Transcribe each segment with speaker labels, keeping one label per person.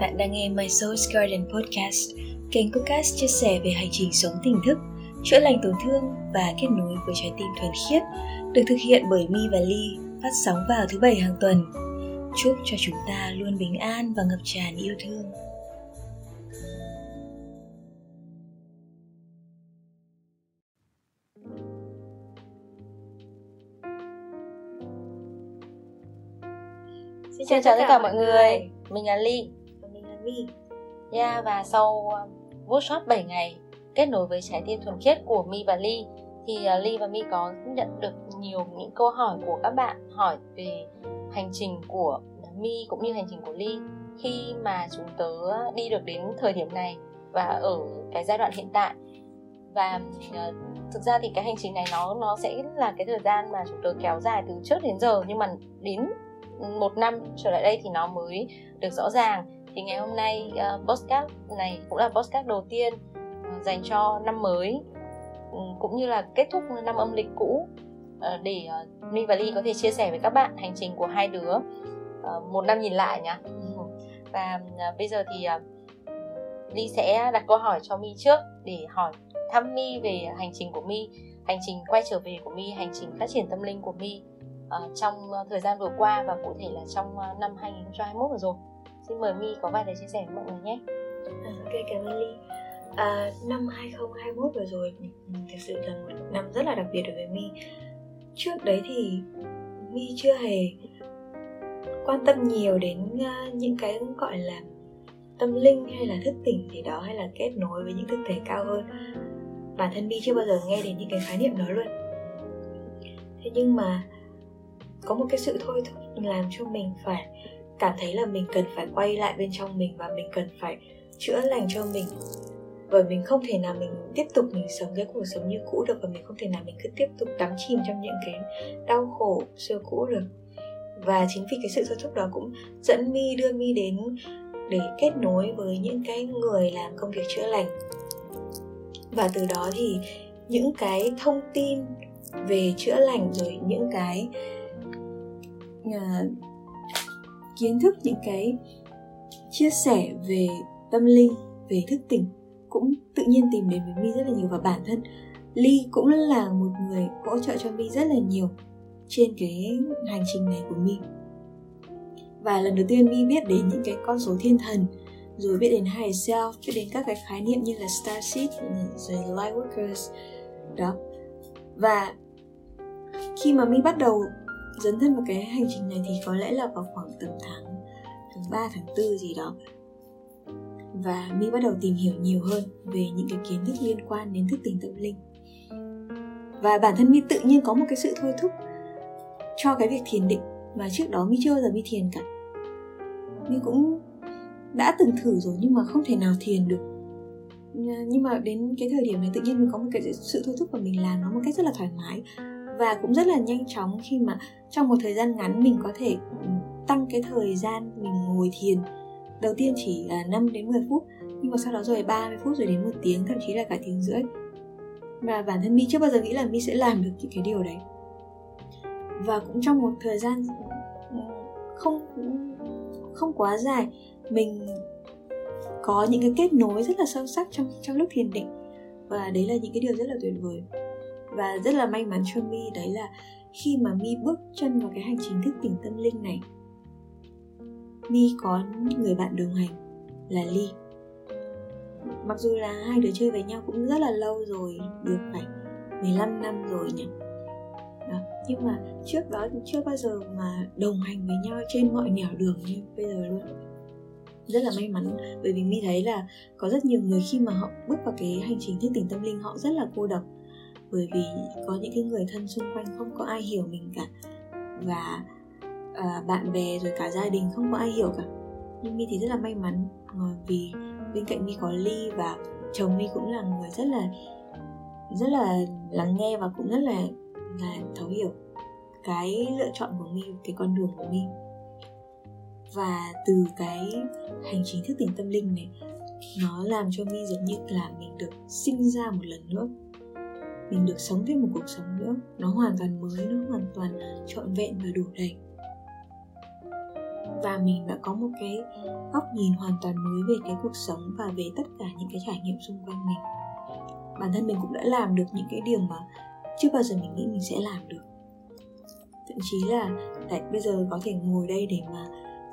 Speaker 1: Bạn đang nghe My Soul's Garden Podcast, kênh podcast chia sẻ về hành trình sống tỉnh thức, chữa lành tổn thương và kết nối với trái tim thuần khiết, được thực hiện bởi Mi và Ly, phát sóng vào thứ bảy hàng tuần. Chúc cho chúng ta luôn bình an và ngập tràn yêu thương.
Speaker 2: Xin chào, chào tất cả mọi người. Mình là Ly
Speaker 1: vi.
Speaker 2: Yeah, và sau ờ, workshop 7 ngày kết nối với trái tim thuần khiết của Mi và Ly thì ờ, Ly và Mi có nhận được nhiều những câu hỏi của các bạn hỏi về hành trình của Mi cũng như hành trình của Ly khi mà chúng tớ đi được đến thời điểm này và ở cái giai đoạn hiện tại và uh, thực ra thì cái hành trình này nó nó sẽ là cái thời gian mà chúng tớ kéo dài từ trước đến giờ nhưng mà đến một năm trở lại đây thì nó mới được rõ ràng thì ngày hôm nay uh, podcast này cũng là podcast đầu tiên uh, dành cho năm mới um, cũng như là kết thúc năm âm lịch cũ. Uh, để uh, Mi và Ly có thể chia sẻ với các bạn hành trình của hai đứa uh, một năm nhìn lại nhá. Và uh, bây giờ thì uh, Ly sẽ đặt câu hỏi cho Mi trước để hỏi thăm Mi về hành trình của Mi hành trình quay trở về của Mi hành trình phát triển tâm linh của Mi uh, trong thời gian vừa qua và cụ thể là trong năm 2021 vừa rồi. Xin mời My có vài lời chia sẻ với mọi người nhé.
Speaker 1: À, ok cảm ơn Ly. À, năm 2021 vừa rồi ừ, thực sự là một năm rất là đặc biệt đối với My. Trước đấy thì My chưa hề quan tâm nhiều đến uh, những cái gọi là tâm linh hay là thức tỉnh gì đó hay là kết nối với những thực thể cao hơn bản thân My chưa bao giờ nghe đến những cái khái niệm đó luôn thế nhưng mà có một cái sự thôi thúc làm cho mình phải cảm thấy là mình cần phải quay lại bên trong mình và mình cần phải chữa lành cho mình. Bởi mình không thể nào mình tiếp tục mình sống cái cuộc sống như cũ được và mình không thể nào mình cứ tiếp tục đắm chìm trong những cái đau khổ xưa cũ được. Và chính vì cái sự thôi thúc đó cũng dẫn mi, đưa mi đến để kết nối với những cái người làm công việc chữa lành. Và từ đó thì những cái thông tin về chữa lành rồi những cái ờ, kiến thức những cái chia sẻ về tâm linh, về thức tỉnh cũng tự nhiên tìm đến với mi rất là nhiều. Và bản thân ly cũng là một người hỗ trợ cho mi rất là nhiều trên cái hành trình này của mi và lần đầu tiên mi biết đến những cái con số thiên thần, rồi biết đến higher self, biết đến các cái khái niệm như là star seed rồi light workers đó. Và khi mà mi bắt đầu dấn thân vào cái hành trình này thì có lẽ là vào khoảng tầm tháng tháng 3, tháng 4 gì đó. Và mi bắt đầu tìm hiểu nhiều hơn về những cái kiến thức liên quan đến thức tỉnh tâm linh. Và bản thân mi tự nhiên có một cái sự thôi thúc cho cái việc thiền định mà trước đó mi chưa bao giờ mi thiền cả. Mi cũng đã từng thử rồi nhưng mà không thể nào thiền được. Nhưng mà đến cái thời điểm này tự nhiên mình có một cái sự thôi thúc và mình làm nó một cách rất là thoải mái và cũng rất là nhanh chóng khi mà trong một thời gian ngắn mình có thể ừ, tăng cái thời gian mình ngồi thiền. Đầu tiên chỉ là 5 đến 10 phút, nhưng mà sau đó rồi 30 phút rồi đến một tiếng, thậm chí là cả tiếng rưỡi. Và bản thân mi chưa bao giờ nghĩ là mi sẽ làm được những cái điều đấy. Và cũng trong một thời gian ừ, không không quá dài, mình có những cái kết nối rất là sâu sắc trong trong lúc thiền định. Và đấy là những cái điều rất là tuyệt vời và rất là may mắn cho mi đấy là khi mà mi bước chân vào cái hành trình thức tỉnh tâm linh này mi có người bạn đồng hành là ly. Mặc dù là hai đứa chơi với nhau cũng rất là lâu rồi, được phải 15 năm rồi nhỉ? Đó. nhưng mà trước đó thì chưa bao giờ mà đồng hành với nhau trên mọi nẻo đường như bây giờ luôn. Rất là may mắn, bởi vì mi thấy là có rất nhiều người khi mà họ bước vào cái hành trình thức tỉnh tâm linh, họ rất là cô độc bởi vì có những cái người thân xung quanh không có ai hiểu mình cả. Và à, bạn bè rồi cả gia đình không có ai hiểu cả. Nhưng mi thì rất là may mắn ờ, vì bên cạnh mi có ly và chồng mi cũng là người rất là rất là lắng nghe và cũng rất là là thấu hiểu cái lựa chọn của mi cái con đường của mi và từ cái hành trình thức tỉnh tâm linh này nó làm cho mi giống như là mình được sinh ra một lần nữa mình được sống thêm một cuộc sống nữa. Nó hoàn toàn mới nó hoàn toàn trọn vẹn và đủ đầy. Và mình đã có một cái góc nhìn hoàn toàn mới về cái cuộc sống và về tất cả những cái trải nghiệm xung quanh mình. Bản thân mình cũng đã làm được những cái điều mà chưa bao giờ mình nghĩ mình sẽ làm được. Thậm chí là tại bây giờ có thể ngồi đây để mà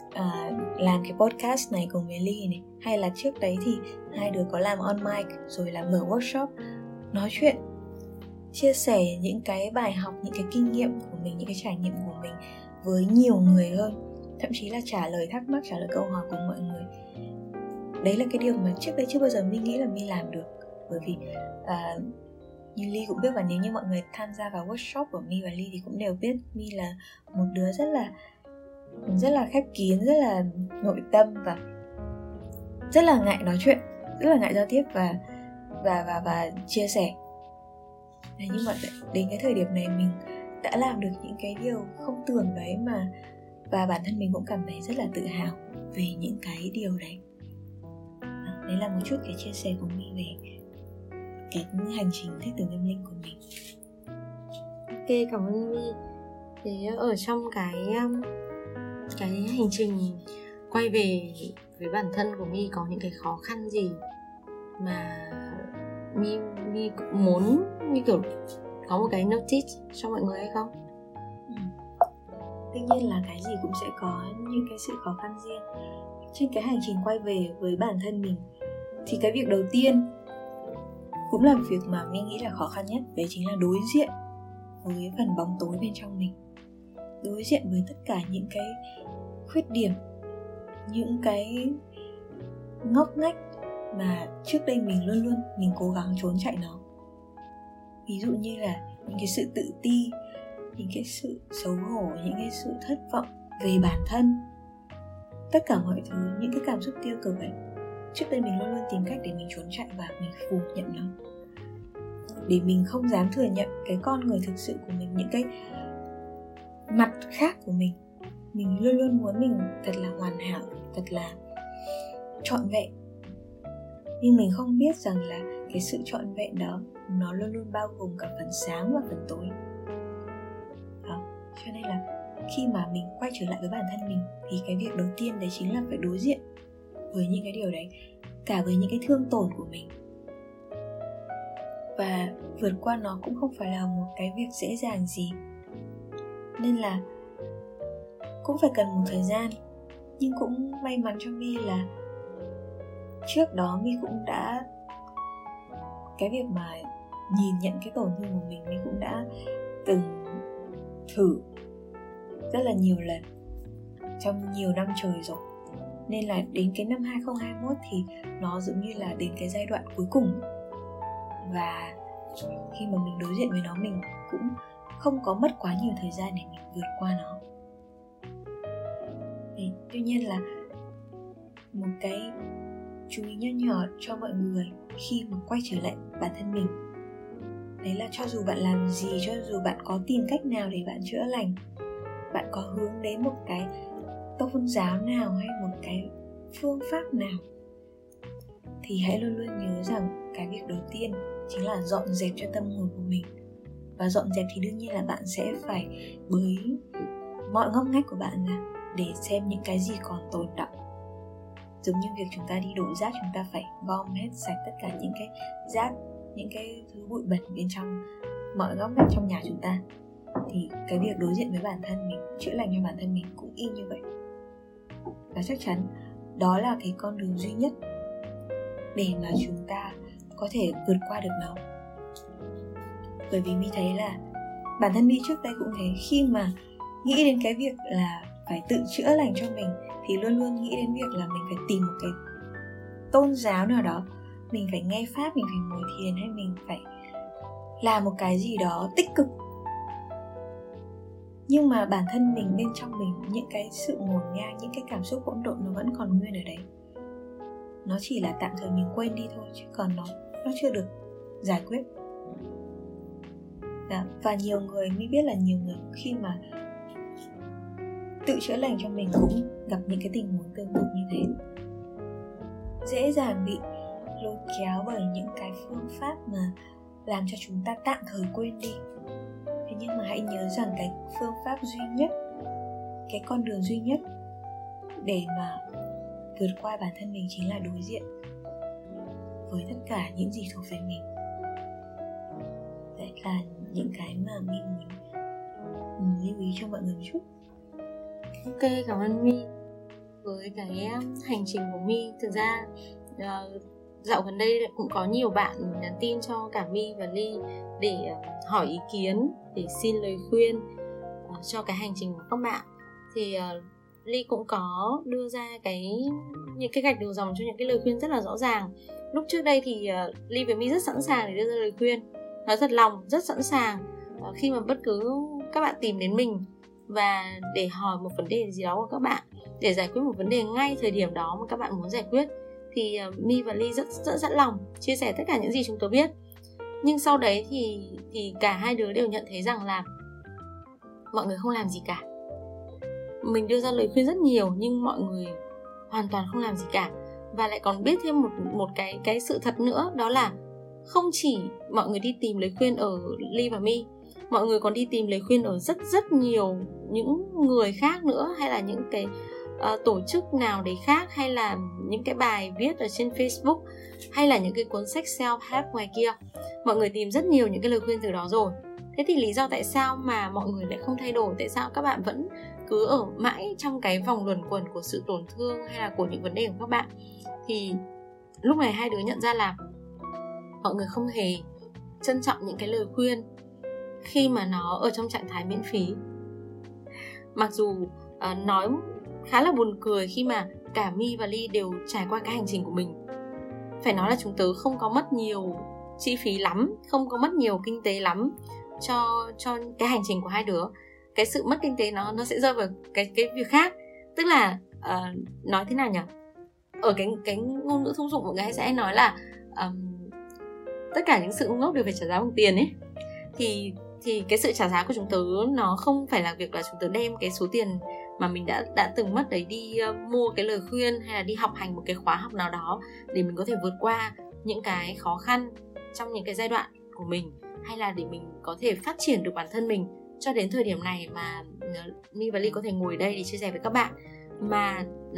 Speaker 1: uh, làm cái podcast này cùng với Ly này. Hay là trước đấy thì hai đứa có làm on mic rồi là mở workshop nói chuyện chia sẻ những cái bài học những cái kinh nghiệm của mình những cái trải nghiệm của mình với nhiều người hơn. Thậm chí là trả lời thắc mắc trả lời câu hỏi của mọi người. Đấy là cái điều mà trước đây chưa bao giờ mình nghĩ là mình làm được. Bởi vì uh, như Ly cũng biết và nếu như mọi người tham gia vào workshop của Mi và Ly thì cũng đều biết Mi là một đứa rất là rất là khép kín rất là nội tâm và rất là ngại nói chuyện rất là ngại giao tiếp và và và và chia sẻ. Đấy, nhưng mà đến cái thời điểm này mình đã làm được những cái điều không tưởng đấy mà và bản thân mình cũng cảm thấy rất là tự hào về những cái điều đấy. Đấy là một chút cái chia sẻ của mình về cái hành trình thích từ tâm linh của mình.
Speaker 2: Ok cảm ơn my. Thế ở trong cái um, cái hành trình quay về với bản thân của my có những cái khó khăn gì mà mi mi muốn như kiểu có một cái notice cho mọi người hay không?
Speaker 1: Ừ. tất nhiên là cái gì cũng sẽ có những cái sự khó khăn riêng. Trên cái hành trình quay về với bản thân mình, thì cái việc đầu tiên cũng là việc mà mi nghĩ là khó khăn nhất. Đấy chính là đối diện với phần bóng tối bên trong mình. Đối diện với tất cả những cái khuyết điểm, những cái ngóc ngách mà trước đây mình luôn luôn mình cố gắng trốn chạy nó. Ví dụ như là những cái sự tự ti, những cái sự xấu hổ, những cái sự thất vọng về bản thân. Tất cả mọi thứ, những cái cảm xúc tiêu cực ấy, trước đây mình luôn luôn tìm cách để mình trốn chạy và mình phủ nhận nó. Để mình không dám thừa nhận cái con người thực sự của mình, những cái mặt khác của mình. Mình luôn luôn muốn mình thật là hoàn hảo, thật là trọn vẹn nhưng mình không biết rằng là cái sự trọn vẹn đó, nó luôn luôn bao gồm cả phần sáng và phần tối. Đó, cho nên là khi mà mình quay trở lại với bản thân mình, thì cái việc đầu tiên đấy chính là phải đối diện với những cái điều đấy, cả với những cái thương tổn của mình. Và vượt qua nó cũng không phải là một cái việc dễ dàng gì. Nên là cũng phải cần một thời gian, nhưng cũng may mắn cho mi là trước đó mi cũng đã cái việc mà nhìn nhận cái tổn thương của mình mi cũng đã từng thử rất là nhiều lần trong nhiều năm trời rồi. Nên là đến cái năm 2021 thì nó giống như là đến cái giai đoạn cuối cùng. Và khi mà mình đối diện với nó mình cũng không có mất quá nhiều thời gian để mình vượt qua nó. Đấy, tuy nhiên là một cái chú ý nhỏ nhỏ cho mọi người khi mà quay trở lại bản thân mình. Đấy là cho dù bạn làm gì, cho dù bạn có tìm cách nào để bạn chữa lành, bạn có hướng đến một cái tôn giáo nào hay một cái phương pháp nào, thì hãy luôn luôn nhớ rằng cái việc đầu tiên chính là dọn dẹp cho tâm hồn của mình. Và dọn dẹp thì đương nhiên là bạn sẽ phải bới mọi ngóc ngách của bạn ra để xem những cái gì còn tồn động giống như việc chúng ta đi đổ rác, chúng ta phải gom hết sạch tất cả những cái rác, những cái thứ bụi bẩn bên trong, mọi góc ngách trong nhà chúng ta. Thì cái việc đối diện với bản thân mình, chữa lành cho bản thân mình cũng y như vậy. Và chắc chắn, đó là cái con đường duy nhất để mà chúng ta có thể vượt qua được nó. Bởi vì mi thấy là bản thân mi trước đây cũng thế, khi mà nghĩ đến cái việc là phải tự chữa lành cho mình thì luôn luôn nghĩ đến việc là mình phải tìm một cái tôn giáo nào đó. Mình phải nghe pháp, mình phải ngồi thiền hay mình phải làm một cái gì đó tích cực. Nhưng mà bản thân mình, bên trong mình, những cái sự ngổn ngang, những cái cảm xúc hỗn độn nó vẫn còn nguyên ở đấy. Nó chỉ là tạm thời mình quên đi thôi, chứ còn nó nó chưa được giải quyết. Dạ, và nhiều người mới biết là nhiều người khi mà tự chữa lành cho mình cũng gặp những cái tình huống tương tự như thế. Dễ dàng bị lôi kéo bởi những cái phương pháp mà làm cho chúng ta tạm thời quên đi. Thế nhưng mà hãy nhớ rằng cái phương pháp duy nhất, cái con đường duy nhất để mà vượt qua bản thân mình chính là đối diện với tất cả những gì thuộc về mình. Đấy là những cái mà mình muốn lưu ý cho mọi người một chút
Speaker 2: ok cảm ơn mi với cái um, hành trình của mi thực ra uh, dạo gần đây cũng có nhiều bạn nhắn tin cho cả mi và ly để uh, hỏi ý kiến để xin lời khuyên uh, cho cái hành trình của các bạn. Thì uh, ly cũng có đưa ra cái những cái gạch đầu dòng cho những cái lời khuyên rất là rõ ràng. Lúc trước đây thì uh, ly với mi rất sẵn sàng để đưa ra lời khuyên. Nói thật lòng rất sẵn sàng uh, khi mà bất cứ các bạn tìm đến mình và để hỏi một vấn đề gì đó của các bạn, để giải quyết một vấn đề ngay thời điểm đó mà các bạn muốn giải quyết, thì ờ, mi và ly rất rất sẵn lòng chia sẻ tất cả những gì chúng tôi biết. Nhưng sau đấy thì thì cả hai đứa đều nhận thấy rằng là mọi người không làm gì cả. Mình đưa ra lời khuyên rất nhiều nhưng mọi người hoàn toàn không làm gì cả. Và lại còn biết thêm một một cái cái sự thật nữa, đó là không chỉ mọi người đi tìm lời khuyên ở Ly và Mi mọi người còn đi tìm lời khuyên ở rất rất nhiều những người khác nữa hay là những cái uh, tổ chức nào đấy khác hay là những cái bài viết ở trên Facebook hay là những cái cuốn sách self help ngoài kia. Mọi người tìm rất nhiều những cái lời khuyên từ đó rồi. Thế thì lý do tại sao mà mọi người lại không thay đổi? Tại sao các bạn vẫn cứ ở mãi trong cái vòng luẩn quẩn của sự tổn thương hay là của những vấn đề của các bạn? Thì lúc này hai đứa nhận ra là mọi người không hề trân trọng những cái lời khuyên khi mà nó ở trong trạng thái miễn phí. Mặc dù uh, nói khá là buồn cười khi mà cả mi và ly đều trải qua cái hành trình của mình. Phải nói là chúng tớ không có mất nhiều chi phí lắm không có mất nhiều kinh tế lắm cho cho cái hành trình của hai đứa. Cái sự mất kinh tế nó nó sẽ rơi vào cái cái việc khác. Tức là uh, nói thế nào nhỉ? Ở cái cái ngôn ngữ thông dụng mọi người sẽ nói là um, tất cả những sự ngu ngốc đều phải trả giá bằng tiền ấy. Thì thì cái sự trả giá của chúng tớ nó không phải là việc là chúng tớ đem cái số tiền mà mình đã đã từng mất đấy đi uh, mua cái lời khuyên hay là đi học hành một cái khóa học nào đó để mình có thể vượt qua những cái khó khăn trong những cái giai đoạn của mình hay là để mình có thể phát triển được bản thân mình cho đến thời điểm này mà ờ, uh, Mi và Ly có thể ngồi đây để chia sẻ với các bạn. Mà uh,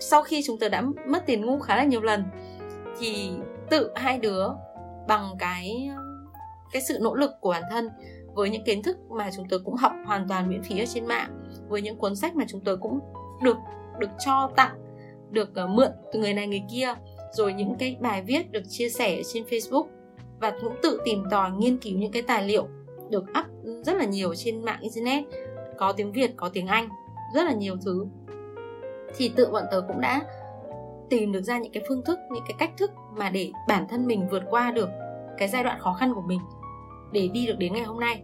Speaker 2: sau khi chúng tớ đã mất tiền ngu khá là nhiều lần thì tự hai đứa bằng cái cái sự nỗ lực của bản thân với những kiến thức mà chúng tôi cũng học hoàn toàn miễn phí ở trên mạng với những cuốn sách mà chúng tôi cũng được được cho tặng được uh, mượn từ người này người kia rồi những cái bài viết được chia sẻ trên Facebook và cũng tự tìm tòi nghiên cứu những cái tài liệu được up rất là nhiều trên mạng internet có tiếng Việt có tiếng Anh rất là nhiều thứ. Thì tự bọn tớ cũng đã tìm được ra những cái phương thức những cái cách thức mà để bản thân mình vượt qua được cái giai đoạn khó khăn của mình để đi được đến ngày hôm nay.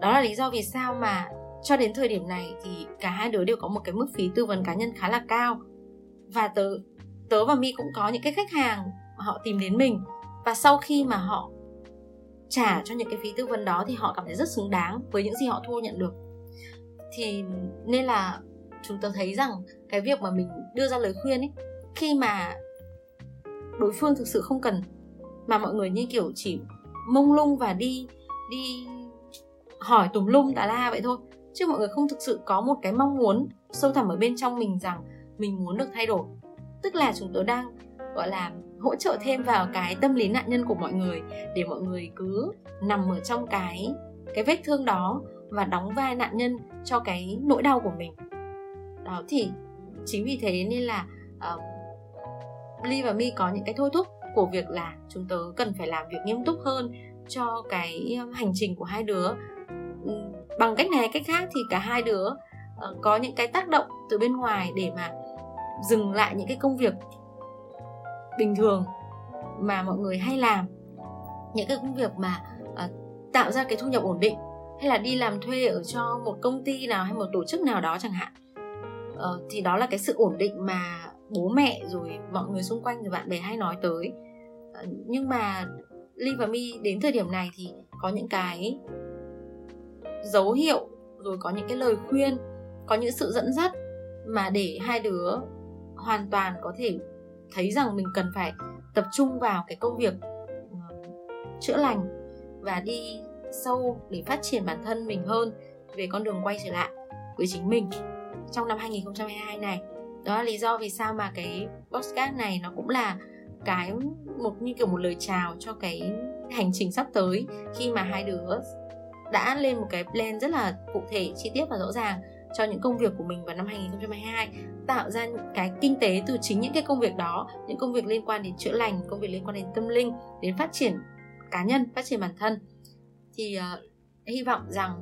Speaker 2: Đó là lý do vì sao mà cho đến thời điểm này thì cả hai đứa đều có một cái mức phí tư vấn cá nhân khá là cao. Và tớ tớ và mi cũng có những cái khách hàng họ tìm đến mình. Và sau khi mà họ trả cho những cái phí tư vấn đó thì họ cảm thấy rất xứng đáng với những gì họ thu nhận được. Thì nên là chúng tôi thấy rằng cái việc mà mình đưa ra lời khuyên ấy, khi mà đối phương thực sự không cần, mà mọi người như kiểu chỉ mông lung và đi đi hỏi tùm lum tà la vậy thôi. Chứ mọi người không thực sự có một cái mong muốn sâu thẳm ở bên trong mình rằng mình muốn được thay đổi. Tức là chúng tôi đang gọi là hỗ trợ thêm vào cái tâm lý nạn nhân của mọi người để mọi người cứ nằm ở trong cái cái vết thương đó và đóng vai nạn nhân cho cái nỗi đau của mình. Đó thì chính vì thế nên là uh, Ly và Mi có những cái thôi thúc của việc là chúng tớ cần phải làm việc nghiêm túc hơn cho cái um, hành trình của hai đứa. Ừ, bằng cách này cách khác thì cả hai đứa ờ, có những cái tác động từ bên ngoài để mà dừng lại những cái công việc bình thường mà mọi người hay làm. Những cái công việc mà ờ, tạo ra cái thu nhập ổn định hay là đi làm thuê ở cho một công ty nào hay một tổ chức nào đó chẳng hạn. Ờ, thì đó là cái sự ổn định mà bố mẹ rồi mọi người xung quanh rồi bạn bè hay nói tới. Ờ, nhưng mà ly và mi đến thời điểm này thì có những cái dấu hiệu rồi có những cái lời khuyên, có những sự dẫn dắt mà để hai đứa hoàn toàn có thể thấy rằng mình cần phải tập trung vào cái công việc ờ, chữa lành và đi sâu để phát triển bản thân mình hơn về con đường quay trở lại với chính mình trong năm 2022 này đó là lý do vì sao mà cái podcast này nó cũng là cái một như kiểu một lời chào cho cái hành trình sắp tới khi mà hai đứa đã lên một cái plan rất là cụ thể chi tiết và rõ ràng cho những công việc của mình vào năm 2022 tạo ra cái kinh tế từ chính những cái công việc đó những công việc liên quan đến chữa lành công việc liên quan đến tâm linh đến phát triển cá nhân phát triển bản thân. Thì uh, hy vọng rằng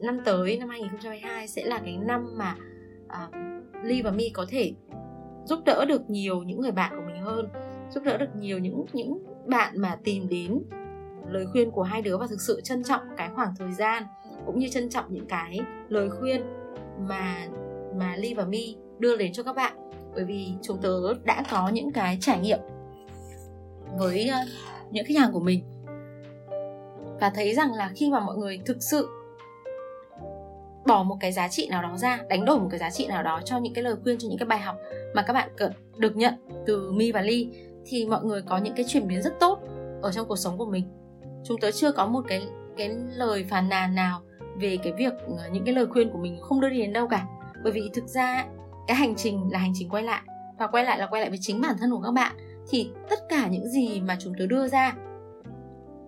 Speaker 2: năm tới năm 2022 sẽ là cái năm mà uh, Ly và Mi có thể giúp đỡ được nhiều những người bạn của mình hơn, giúp đỡ được nhiều những những bạn mà tìm đến lời khuyên của hai đứa và thực sự trân trọng cái khoảng thời gian cũng như trân trọng những cái lời khuyên mà mà Ly và Mi đưa đến cho các bạn. Bởi vì chúng tớ đã có những cái trải nghiệm với ờ, những khách hàng của mình. Và thấy rằng là khi mà mọi người thực sự bỏ một cái giá trị nào đó ra, đánh đổi một cái giá trị nào đó cho những cái lời khuyên, cho những cái bài học mà các bạn được nhận từ mi và ly, thì mọi người có những cái chuyển biến rất tốt ở trong cuộc sống của mình. Chúng tớ chưa có một cái cái lời phàn nàn nào về cái việc ờ, những cái lời khuyên của mình không đưa đi đến đâu cả. Bởi vì thực ra, cái hành trình là hành trình quay lại, và quay lại là quay lại với chính bản thân của các bạn. Thì tất cả những gì mà chúng tớ đưa ra,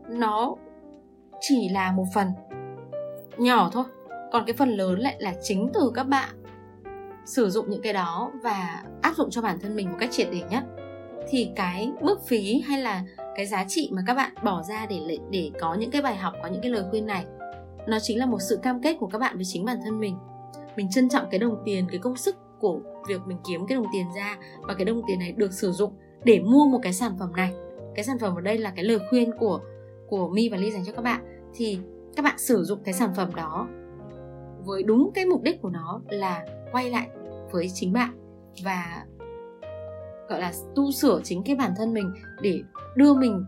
Speaker 2: nó chỉ là một phần nhỏ thôi còn cái phần lớn lại là chính từ các bạn sử dụng những cái đó và áp dụng cho bản thân mình một cách triệt để nhất. Thì cái mức phí hay là cái giá trị mà các bạn bỏ ra để để có những cái bài học, có những cái lời khuyên này, nó chính là một sự cam kết của các bạn với chính bản thân mình. Mình trân trọng cái đồng tiền, cái công sức của việc mình kiếm cái đồng tiền ra và cái đồng tiền này được sử dụng để mua một cái sản phẩm này. Cái sản phẩm ở đây là cái lời khuyên của của mi và ly dành cho các bạn. Thì các bạn sử dụng cái sản phẩm đó với đúng cái mục đích của nó là quay lại với chính bạn và, gọi là, tu sửa chính cái bản thân mình để đưa mình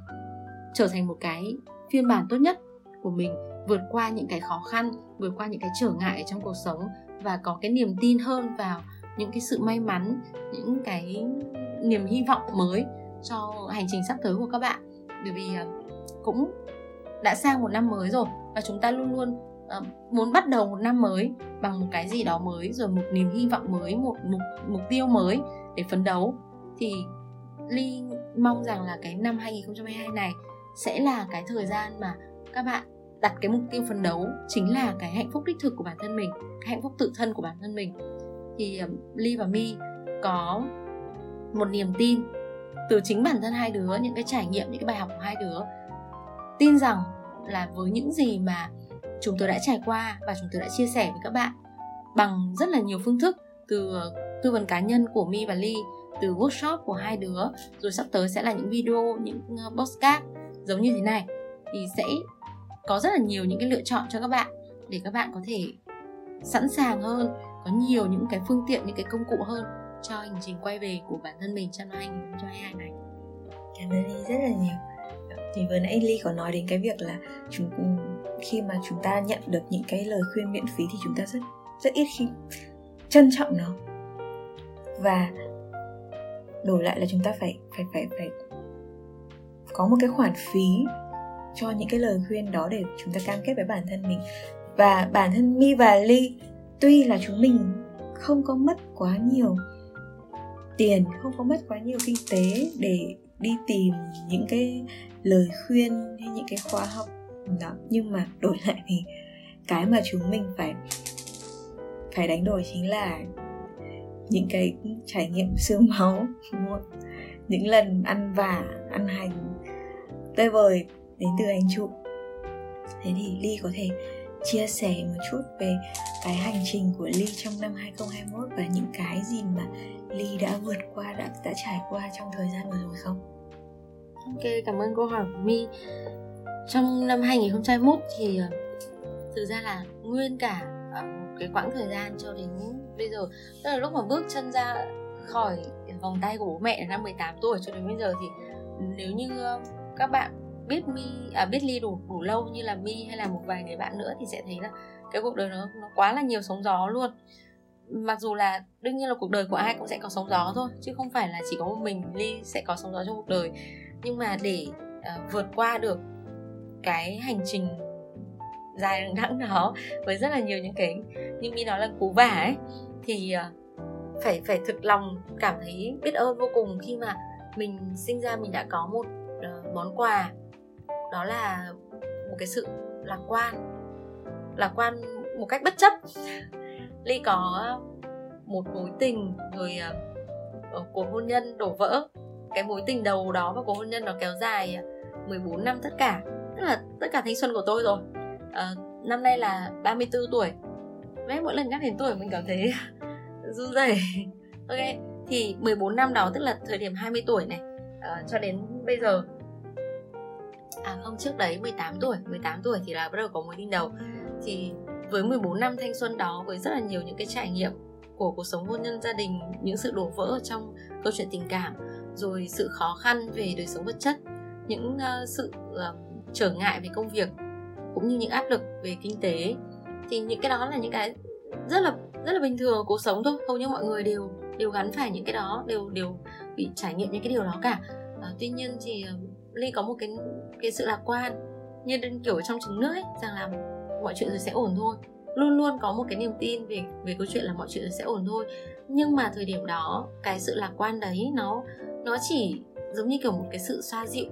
Speaker 2: trở thành một cái phiên bản tốt nhất của mình, vượt qua những cái khó khăn, vượt qua những cái trở ngại trong cuộc sống và có cái niềm tin hơn vào những cái sự may mắn, những cái niềm hy vọng mới cho hành trình sắp tới của các bạn. Bởi vì à, cũng đã sang một năm mới rồi và chúng ta luôn luôn uh, muốn bắt đầu một năm mới bằng một cái gì đó mới rồi một niềm hy vọng mới một mục mục tiêu mới để phấn đấu. Thì Ly mong rằng là cái năm 2022 này sẽ là cái thời gian mà các bạn đặt cái mục tiêu phấn đấu chính là cái hạnh phúc đích thực của bản thân mình cái hạnh phúc tự thân của bản thân mình. Thì um, Ly và Mi có một niềm tin từ chính bản thân hai đứa những cái trải nghiệm những cái bài học của hai đứa tin rằng là với những gì mà chúng tôi đã trải qua và chúng tôi đã chia sẻ với các bạn bằng rất là nhiều phương thức, từ uh, tư vấn cá nhân của Mi và Ly, từ workshop của hai đứa, rồi sắp tới sẽ là những video, những uh, podcast giống như thế này. Thì sẽ có rất là nhiều những cái lựa chọn cho các bạn để các bạn có thể sẵn sàng hơn, có nhiều những cái phương tiện, những cái công cụ hơn cho hành trình quay về của bản thân mình trong năm 2022 này.
Speaker 1: Cảm ơn Ly rất là nhiều thì vừa nãy Ly có nói đến cái việc là chúng ừ, khi mà chúng ta nhận được những cái lời khuyên miễn phí thì chúng ta rất rất ít khi trân trọng nó. Và đổi lại là chúng ta phải phải phải phải có một cái khoản phí cho những cái lời khuyên đó để chúng ta cam kết với bản thân mình. Và bản thân mi và ly, tuy là chúng mình không có mất quá nhiều tiền, không có mất quá nhiều kinh tế để đi tìm những cái lời khuyên hay những cái khóa học đó. Nhưng mà đổi lại thì cái mà chúng mình phải phải đánh đổi chính là những cái trải nghiệm xương máu những lần ăn vả, ăn hành, tơi vời đến từ anh trụ. Thế thì ly có thể chia sẻ một chút về cái hành trình của ly trong năm 2021 và những cái gì mà ly đã vượt qua đã đã trải qua trong thời gian vừa rồi không?
Speaker 2: Ok cảm ơn câu hỏi của my trong năm 2021 thì ờ, thực ra là nguyên cả ờ, một cái quãng thời gian cho đến bây giờ. Tức là lúc mà bước chân ra khỏi vòng tay của bố mẹ năm 18 tuổi cho đến bây giờ thì nếu như ờ, các bạn biết mi à, biết ly đủ đủ lâu như là mi hay là một vài người bạn nữa thì sẽ thấy là cái cuộc đời nó nó quá là nhiều sóng gió luôn mặc dù là đương nhiên là cuộc đời của ai cũng sẽ có sóng gió thôi chứ không phải là chỉ có một mình ly sẽ có sóng gió trong cuộc đời. Nhưng mà để uh, vượt qua được cái hành trình dài đằng đẵng đó với rất là nhiều những cái như mi nói là cú vả ấy thì uh, phải phải thực lòng cảm thấy biết ơn vô cùng khi mà mình sinh ra mình đã có một uh, món quà. Đó là một cái sự lạc quan lạc quan một cách bất chấp ly có ờ, một mối tình rồi ờ, ờ, uh, cuộc hôn nhân đổ vỡ. Cái mối tình đầu đó và cuộc hôn nhân nó kéo dài 14 năm tất cả tức là tất cả thanh xuân của tôi rồi. À, năm nay là 34 tuổi. Đấy, mỗi lần nhắc đến tuổi mình cảm thấy run rẩy. Ok thì 14 năm đó tức là thời điểm 20 tuổi này à, cho đến bây giờ. À không trước đấy 18 tuổi 18 tuổi thì là bắt đầu có mối tình đầu. Thì với 14 năm thanh xuân đó với rất là nhiều những cái trải nghiệm của cuộc sống hôn nhân gia đình những sự đổ vỡ ở trong câu chuyện tình cảm rồi sự khó khăn về đời sống vật chất những uh, sự uh, trở ngại về công việc cũng như những áp lực về kinh tế thì những cái đó là những cái rất là rất là bình thường ở cuộc sống thôi. Hầu như mọi người đều đều gắn phải những cái đó đều đều bị trải nghiệm những cái điều đó cả. À, tuy nhiên thì ly có một cái cái sự lạc quan như kiểu, trong trứng nước ấy, rằng là mọi chuyện rồi sẽ ổn thôi. Luôn luôn có một cái niềm tin về về câu chuyện là mọi chuyện rồi sẽ ổn thôi. Nhưng mà thời điểm đó, cái sự lạc quan đấy nó nó chỉ giống như kiểu một cái sự xoa dịu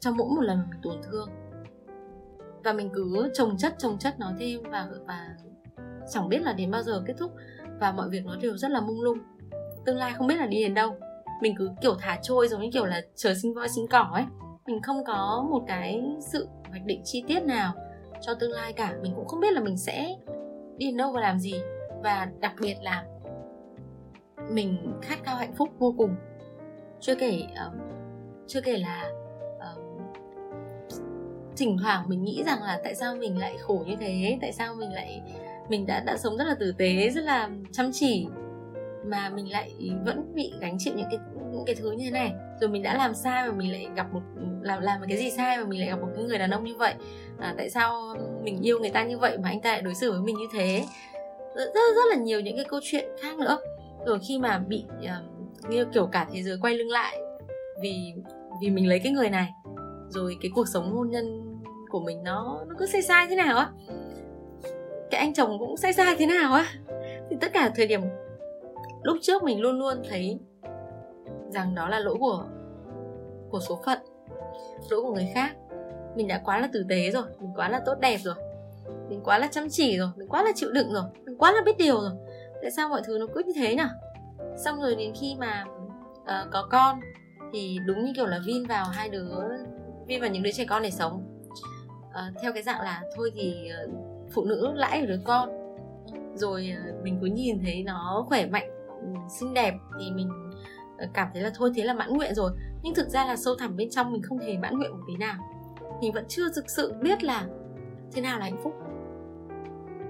Speaker 2: trong mỗi một lần mình tổn thương. Và mình cứ trồng chất trồng chất nó thêm và và chẳng biết là đến bao giờ kết thúc. Và mọi việc nó đều rất là mông lung. Tương lai không biết là đi đến đâu. Mình cứ kiểu thả trôi giống như kiểu là chờ sinh voi sinh cỏ ấy mình không có một cái sự hoạch định chi tiết nào cho tương lai cả. Mình cũng không biết là mình sẽ đi đến đâu và làm gì. Và đặc biệt là mình khát khao hạnh phúc vô cùng. Chưa kể um, chưa kể là um, thỉnh thoảng mình nghĩ rằng là tại sao mình lại khổ như thế tại sao mình lại mình đã đã sống rất là tử tế rất là chăm chỉ mà mình lại vẫn bị gánh chịu những cái những cái thứ như thế này. Rồi mình đã làm sai mà mình lại gặp một làm làm cái gì sai mà mình lại gặp một cái người đàn ông như vậy. À, tại sao mình yêu người ta như vậy mà anh ta lại đối xử với mình như thế? Rất rất, rất là nhiều những cái câu chuyện khác nữa. Rồi khi mà bị uh, như kiểu cả thế giới quay lưng lại vì vì mình lấy cái người này rồi cái cuộc sống hôn nhân của mình nó nó cứ sai sai thế nào á? Cái anh chồng cũng sai sai thế nào á? Thì tất cả thời điểm lúc trước mình luôn luôn thấy rằng đó là lỗi của của số phận lỗi của người khác. Mình đã quá là tử tế rồi mình quá là tốt đẹp rồi mình quá là chăm chỉ rồi mình quá là chịu đựng rồi mình quá là biết điều rồi. Tại sao mọi thứ nó cứ như thế nhỉ xong rồi đến khi mà uh, có con thì đúng như kiểu là vin vào hai đứa vin vào những đứa trẻ con để sống. Uh, theo cái dạng là thôi thì uh, phụ nữ lãi ở đứa con. Rồi uh, mình cứ nhìn thấy nó khỏe mạnh xinh đẹp thì mình ờ, cảm thấy là thôi thế là mãn nguyện rồi. Nhưng thực ra là sâu thẳm bên trong mình không hề mãn nguyện một tí nào. Mình vẫn chưa thực sự biết là thế nào là hạnh phúc.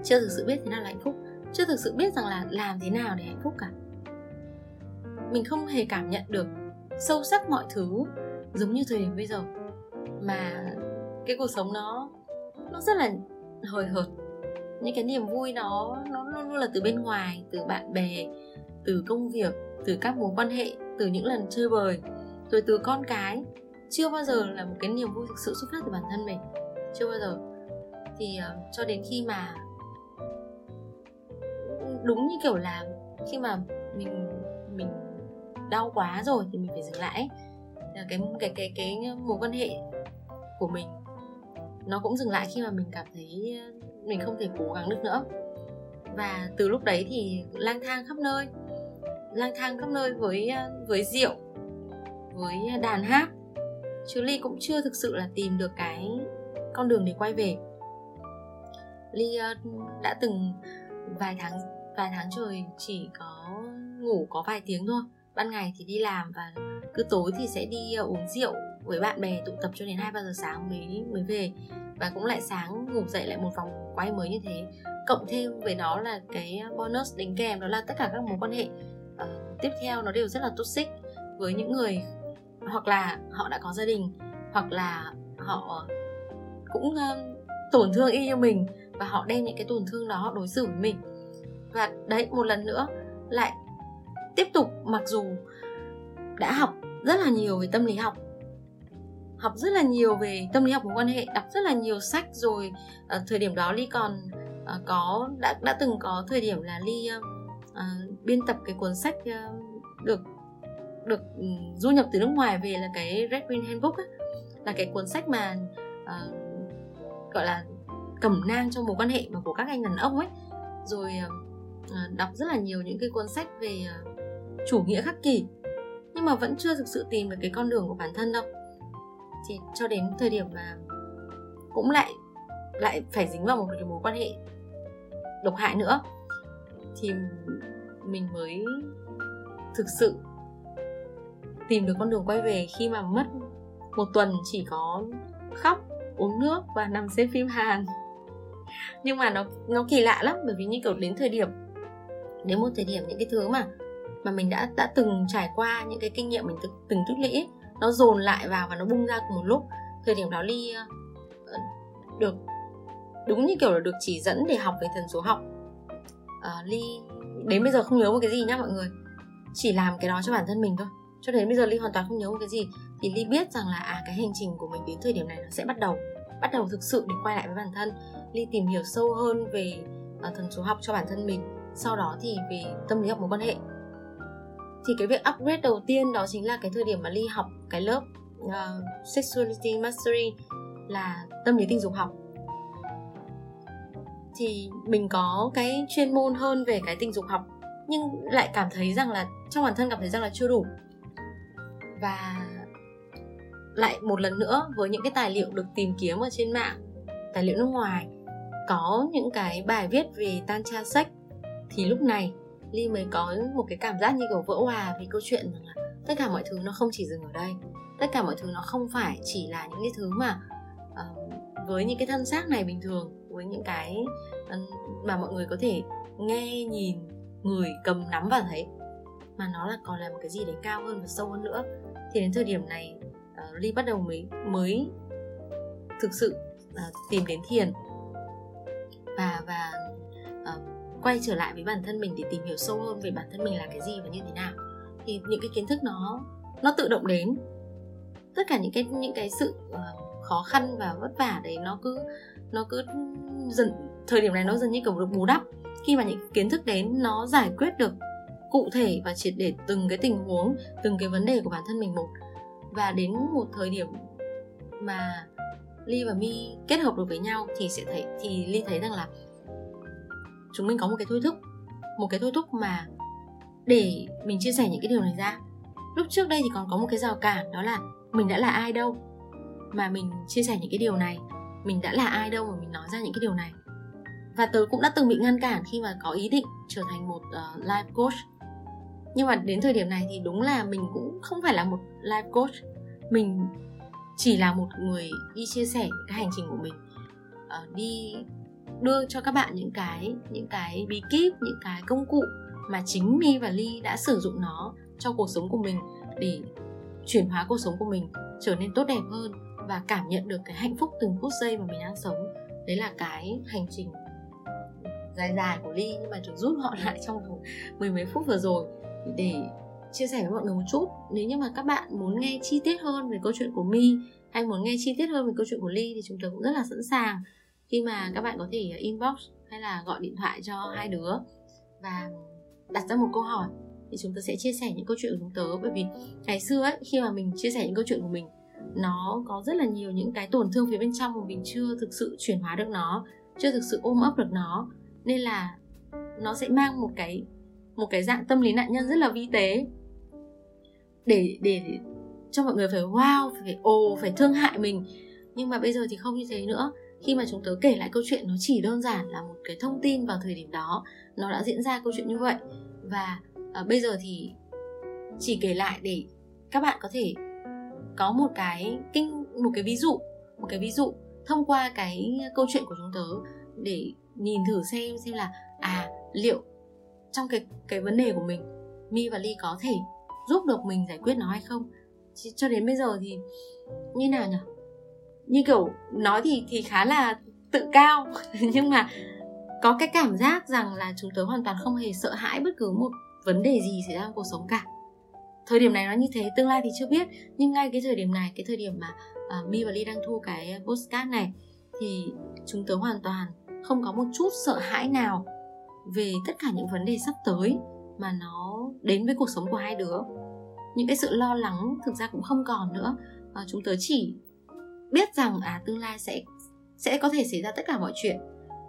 Speaker 2: Chưa thực sự biết thế nào là hạnh phúc. Chưa thực sự biết rằng là làm thế nào để hạnh phúc cả. Mình không hề cảm nhận được sâu sắc mọi thứ giống như thời điểm bây giờ. Mà cái cuộc sống nó nó rất là hời hợt. Những cái niềm vui nó nó luôn luôn là từ bên ngoài, từ bạn bè từ công việc từ các mối quan hệ từ những lần chơi bời rồi từ con cái. Chưa bao giờ là một cái niềm vui thực sự xuất phát từ bản thân mình. Chưa bao giờ. Thì uh, cho đến khi mà đúng như kiểu là khi mà mình mình đau quá rồi thì mình phải dừng lại là cái cái cái cái mối quan hệ của mình nó cũng dừng lại khi mà mình cảm thấy mình không thể cố gắng được nữa. Và từ lúc đấy thì lang thang khắp nơi lang thang khắp nơi với ờ, với rượu, với đàn hát. Chứ ly cũng chưa thực sự là tìm được cái con đường để quay về. Ly ờ, đã từng vài tháng vài tháng trời chỉ có ngủ có vài tiếng thôi. Ban ngày thì đi làm và cứ tối thì sẽ đi ờ, uống rượu với bạn bè tụ tập cho đến hai ba giờ sáng mới mới về. Và cũng lại sáng ngủ dậy lại một vòng quay mới như thế. Cộng thêm với đó là cái bonus đính kèm đó là tất cả các mối quan hệ uh, tiếp theo nó đều rất là toxic với những người hoặc là họ đã có gia đình hoặc là họ cũng uh, tổn thương y như mình và họ đem những cái tổn thương đó đối xử với mình. Và đấy một lần nữa lại tiếp tục mặc dù đã học rất là nhiều về tâm lý học học rất là nhiều về tâm lý học mối quan hệ đọc rất là nhiều sách rồi ở thời điểm đó ly còn uh, có đã đã từng có thời điểm là ly uh, uh, biên tập cái cuốn sách uh, được được ừ, du nhập từ nước ngoài về là cái Red Green Handbook á, là cái cuốn sách mà uh, gọi là cẩm nang trong mối quan hệ mà của các anh đàn ông ấy. Rồi uh, đọc rất là nhiều những cái cuốn sách về uh, chủ nghĩa khắc kỷ. Nhưng mà vẫn chưa thực sự tìm được cái con đường của bản thân đâu. Thì cho đến thời điểm mà cũng lại lại phải dính vào một cái mối quan hệ độc hại nữa thì mình mới thực sự tìm được con đường quay về khi mà mất một tuần chỉ có khóc uống nước và nằm xem phim hàn. Nhưng mà nó nó kỳ lạ lắm bởi vì như kiểu đến thời điểm đến một thời điểm những cái thứ mà mà mình đã đã từng trải qua những cái kinh nghiệm mình từng, từng tích lũy nó dồn lại vào và nó bung ra cùng một lúc. Thời điểm đó ly ờ, được đúng như kiểu là được chỉ dẫn để học về thần số học uh, ly đến bây giờ không nhớ một cái gì nhá mọi người. Chỉ làm cái đó cho bản thân mình thôi. Cho đến bây giờ ly hoàn toàn không nhớ một cái gì. Thì ly biết rằng là à cái hành trình của mình đến thời điểm này nó sẽ bắt đầu bắt đầu thực sự để quay lại với bản thân. Ly tìm hiểu sâu hơn về à, uh, thần số học cho bản thân mình. Sau đó thì về tâm lý học mối quan hệ. Thì cái việc upgrade đầu tiên đó chính là cái thời điểm mà ly học cái lớp uh, sexuality mastery là tâm lý tình dục học thì mình có cái chuyên môn hơn về cái tình dục học nhưng lại cảm thấy rằng là trong bản thân cảm thấy rằng là chưa đủ. Và lại một lần nữa với những cái tài liệu được tìm kiếm ở trên mạng tài liệu nước ngoài có những cái bài viết về tantra sex thì lúc này ly mới có một cái cảm giác như kiểu vỡ hòa vì câu chuyện rằng là tất cả mọi thứ nó không chỉ dừng ở đây. Tất cả mọi thứ nó không phải chỉ là những cái thứ mà uh, với những cái thân xác này bình thường với những cái mà mọi người có thể nghe nhìn người cầm nắm và thấy. Mà nó là còn là một cái gì đấy cao hơn và sâu hơn nữa. Thì đến thời điểm này uh, ly bắt đầu mới mới thực sự uh, tìm đến thiền. Và và uh, quay trở lại với bản thân mình để tìm hiểu sâu hơn về bản thân mình là cái gì và như thế nào. Thì những cái kiến thức nó nó tự động đến. Tất cả những cái những cái sự uh, khó khăn và vất vả đấy nó cứ nó cứ dần, thời điểm này nó dần như kiểu được bù đắp. Khi mà những kiến thức đến, nó giải quyết được cụ thể và triệt để từng cái tình huống, từng cái vấn đề của bản thân mình một. Và đến một thời điểm mà ly và mi kết hợp được với nhau thì sẽ thấy, thì ly thấy rằng là chúng mình có một cái thôi thúc, một cái thôi thúc mà để mình chia sẻ những cái điều này ra. Lúc trước đây thì còn có một cái rào cản, đó là mình đã là ai đâu mà mình chia sẻ những cái điều này mình đã là ai đâu mà mình nói ra những cái điều này. Và tớ cũng đã từng bị ngăn cản khi mà có ý định trở thành một uh, life coach. Nhưng mà đến thời điểm này thì đúng là mình cũng không phải là một life coach. Mình chỉ là một người đi chia sẻ cái hành trình của mình uh, đi đưa cho các bạn những cái những cái bí kíp những cái công cụ mà chính mi và ly đã sử dụng nó cho cuộc sống của mình để chuyển hóa cuộc sống của mình trở nên tốt đẹp hơn và cảm nhận được cái hạnh phúc từng phút giây mà mình đang sống. Đấy là cái hành trình dài dài của ly, nhưng mà chúng rút gọn lại trong mười mấy phút vừa rồi. Để chia sẻ với mọi người một chút, nếu như mà các bạn muốn nghe chi tiết hơn về câu chuyện của mi hay muốn nghe chi tiết hơn về câu chuyện của ly thì chúng tôi cũng rất là sẵn sàng. Khi mà các bạn có thể inbox hay là gọi điện thoại cho hai đứa và đặt ra một câu hỏi thì chúng tôi sẽ chia sẻ những câu chuyện của chúng tớ. Bởi vì ngày xưa ấy, khi mà mình chia sẻ những câu chuyện của mình nó có rất là nhiều những cái tổn thương phía bên trong mà mình chưa thực sự chuyển hóa được nó chưa thực sự ôm ấp được nó. Nên là nó sẽ mang một cái một cái dạng tâm lý nạn nhân rất là vi tế. Để để cho mọi người phải wow phải ồ phải thương hại mình. Nhưng mà bây giờ thì không như thế nữa. Khi mà chúng tớ kể lại câu chuyện nó chỉ đơn giản là một cái thông tin vào thời điểm đó nó đã diễn ra câu chuyện như vậy. Và à, bây giờ thì chỉ kể lại để các bạn có thể có một cái kinh, một cái ví dụ, một cái ví dụ thông qua cái câu chuyện của chúng tớ để nhìn thử xem xem là à liệu trong cái cái vấn đề của mình, mi và ly có thể giúp được mình giải quyết nó hay không? Cho đến bây giờ thì như nào nhỉ như kiểu nói thì thì khá là tự cao, nhưng mà có cái cảm giác rằng là chúng tớ hoàn toàn không hề sợ hãi bất cứ một vấn đề gì xảy ra trong cuộc sống cả thời điểm này nó như thế tương lai thì chưa biết. Nhưng ngay cái thời điểm này cái thời điểm mà à, uh, mi và ly đang thu cái à, postcard này thì chúng tớ hoàn toàn không có một chút sợ hãi nào về tất cả những vấn đề sắp tới mà nó đến với cuộc sống của hai đứa. Những cái sự lo lắng thực ra cũng không còn nữa. Và chúng tớ chỉ biết rằng à tương lai sẽ sẽ có thể xảy ra tất cả mọi chuyện.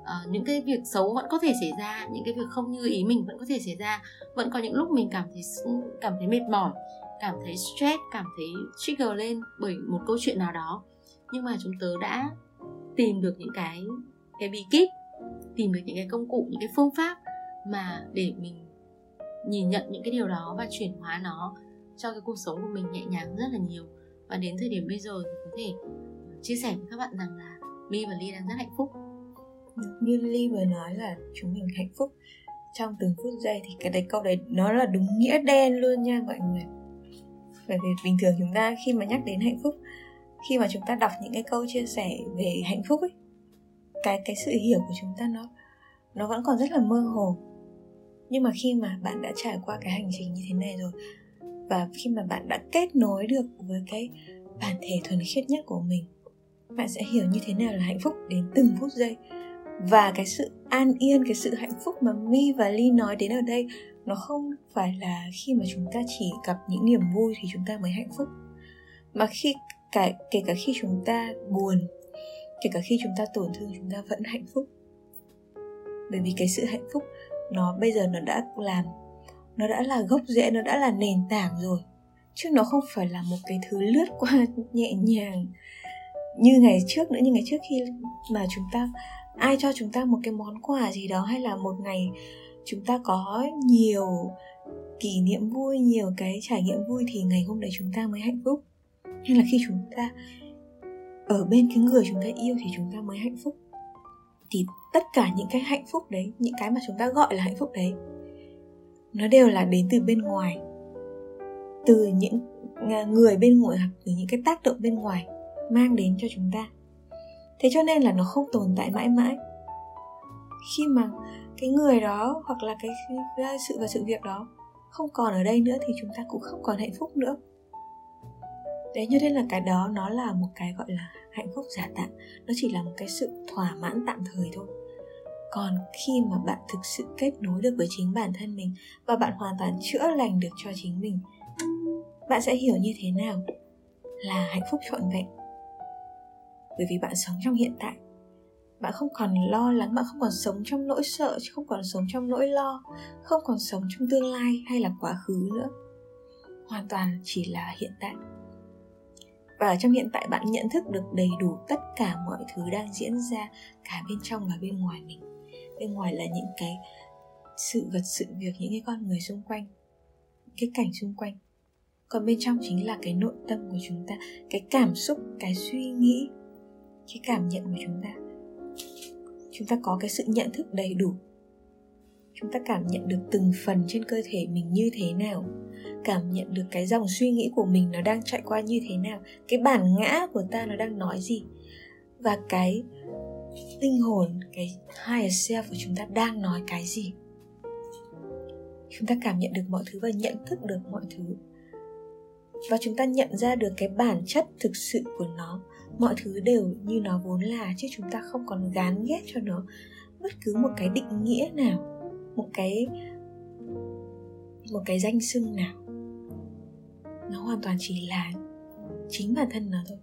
Speaker 2: Ờ, những cái việc xấu vẫn có thể xảy ra, những cái việc không như ý mình vẫn có thể xảy ra. Vẫn có những lúc mình cảm thấy cảm thấy mệt mỏi, cảm thấy stress, cảm thấy trigger lên bởi một câu chuyện nào đó. Nhưng mà chúng tớ đã tìm được những cái cái bí kíp, tìm được những cái công cụ, những cái phương pháp mà để mình nhìn nhận những cái điều đó và chuyển hóa nó cho cái cuộc sống của mình nhẹ nhàng rất là nhiều. Và đến thời điểm bây giờ thì có thể ờ, chia sẻ với các bạn rằng là My và Ly đang rất hạnh phúc
Speaker 1: như Ly vừa nói là chúng mình hạnh phúc. Trong từng phút giây thì cái đấy, câu đấy nó là đúng nghĩa đen luôn nha mọi người. Bởi vì bình thường chúng ta khi mà nhắc đến hạnh phúc, khi mà chúng ta đọc những cái câu chia sẻ về hạnh phúc ấy, cái cái sự hiểu của chúng ta nó nó vẫn còn rất là mơ hồ. Nhưng mà khi mà bạn đã trải qua cái hành trình như thế này rồi, và khi mà bạn đã kết nối được với cái bản thể thuần khiết nhất của mình, bạn sẽ hiểu như thế nào là hạnh phúc đến từng phút giây và cái sự an yên, cái sự hạnh phúc mà mi và ly nói đến ở đây, nó không phải là khi mà chúng ta chỉ gặp những niềm vui thì chúng ta mới hạnh phúc. Mà khi cả kể cả khi chúng ta buồn, kể cả khi chúng ta tổn thương, chúng ta vẫn hạnh phúc. Bởi vì cái sự hạnh phúc, nó bây giờ nó đã làm, nó đã là gốc rễ, nó đã là nền tảng rồi. Chứ nó không phải là một cái thứ lướt qua nhẹ nhàng như ngày trước nữa, như ngày trước khi mà chúng ta ai cho chúng ta một cái món quà gì đó hay là một ngày chúng ta có nhiều kỷ niệm vui, nhiều cái trải nghiệm vui thì ngày hôm đấy chúng ta mới hạnh phúc. Hay là khi chúng ta ở bên cái người chúng ta yêu thì chúng ta mới hạnh phúc. Thì tất cả những cái hạnh phúc đấy, những cái mà chúng ta gọi là hạnh phúc đấy, nó đều là đến từ bên ngoài. Từ những à, người bên ngoài hoặc từ những cái tác động bên ngoài mang đến cho chúng ta thế cho nên là nó không tồn tại mãi mãi. Khi mà cái người đó hoặc là cái sự và sự việc đó không còn ở đây nữa thì chúng ta cũng không còn hạnh phúc nữa. Đấy, như thế là cái đó nó là một cái gọi là hạnh phúc giả tạm. Nó chỉ là một cái sự thỏa mãn tạm thời thôi. Còn khi mà bạn thực sự kết nối được với chính bản thân mình và bạn hoàn toàn chữa lành được cho chính mình, bạn sẽ hiểu như thế nào là hạnh phúc trọn vẹn? Bởi vì bạn sống trong hiện tại. Bạn không còn lo lắng, bạn không còn sống trong nỗi sợ không còn sống trong nỗi lo, không còn sống trong tương lai hay là quá khứ nữa. Hoàn toàn chỉ là hiện tại. Và ở trong hiện tại, bạn nhận thức được đầy đủ tất cả mọi thứ đang diễn ra cả bên trong và bên ngoài mình. Bên ngoài là những cái sự vật, sự việc, những cái con người xung quanh, cái cảnh xung quanh. Còn bên trong chính là cái nội tâm của chúng ta, cái cảm xúc, cái suy nghĩ cái cảm nhận của chúng ta. Chúng ta có cái sự nhận thức đầy đủ. Chúng ta cảm nhận được từng phần trên cơ thể mình như thế nào. Cảm nhận được cái dòng suy nghĩ của mình nó đang chạy qua như thế nào. Cái bản ngã của ta nó đang nói gì. Và cái linh hồn, cái higher self của chúng ta đang nói cái gì. Chúng ta cảm nhận được mọi thứ và nhận thức được mọi thứ. Và chúng ta nhận ra được cái bản chất thực sự của nó mọi thứ đều như nó vốn là, chứ chúng ta không còn gán ghét cho nó bất cứ một cái định nghĩa nào, một cái một cái danh xưng nào. Nó hoàn toàn chỉ là chính bản thân nó thôi.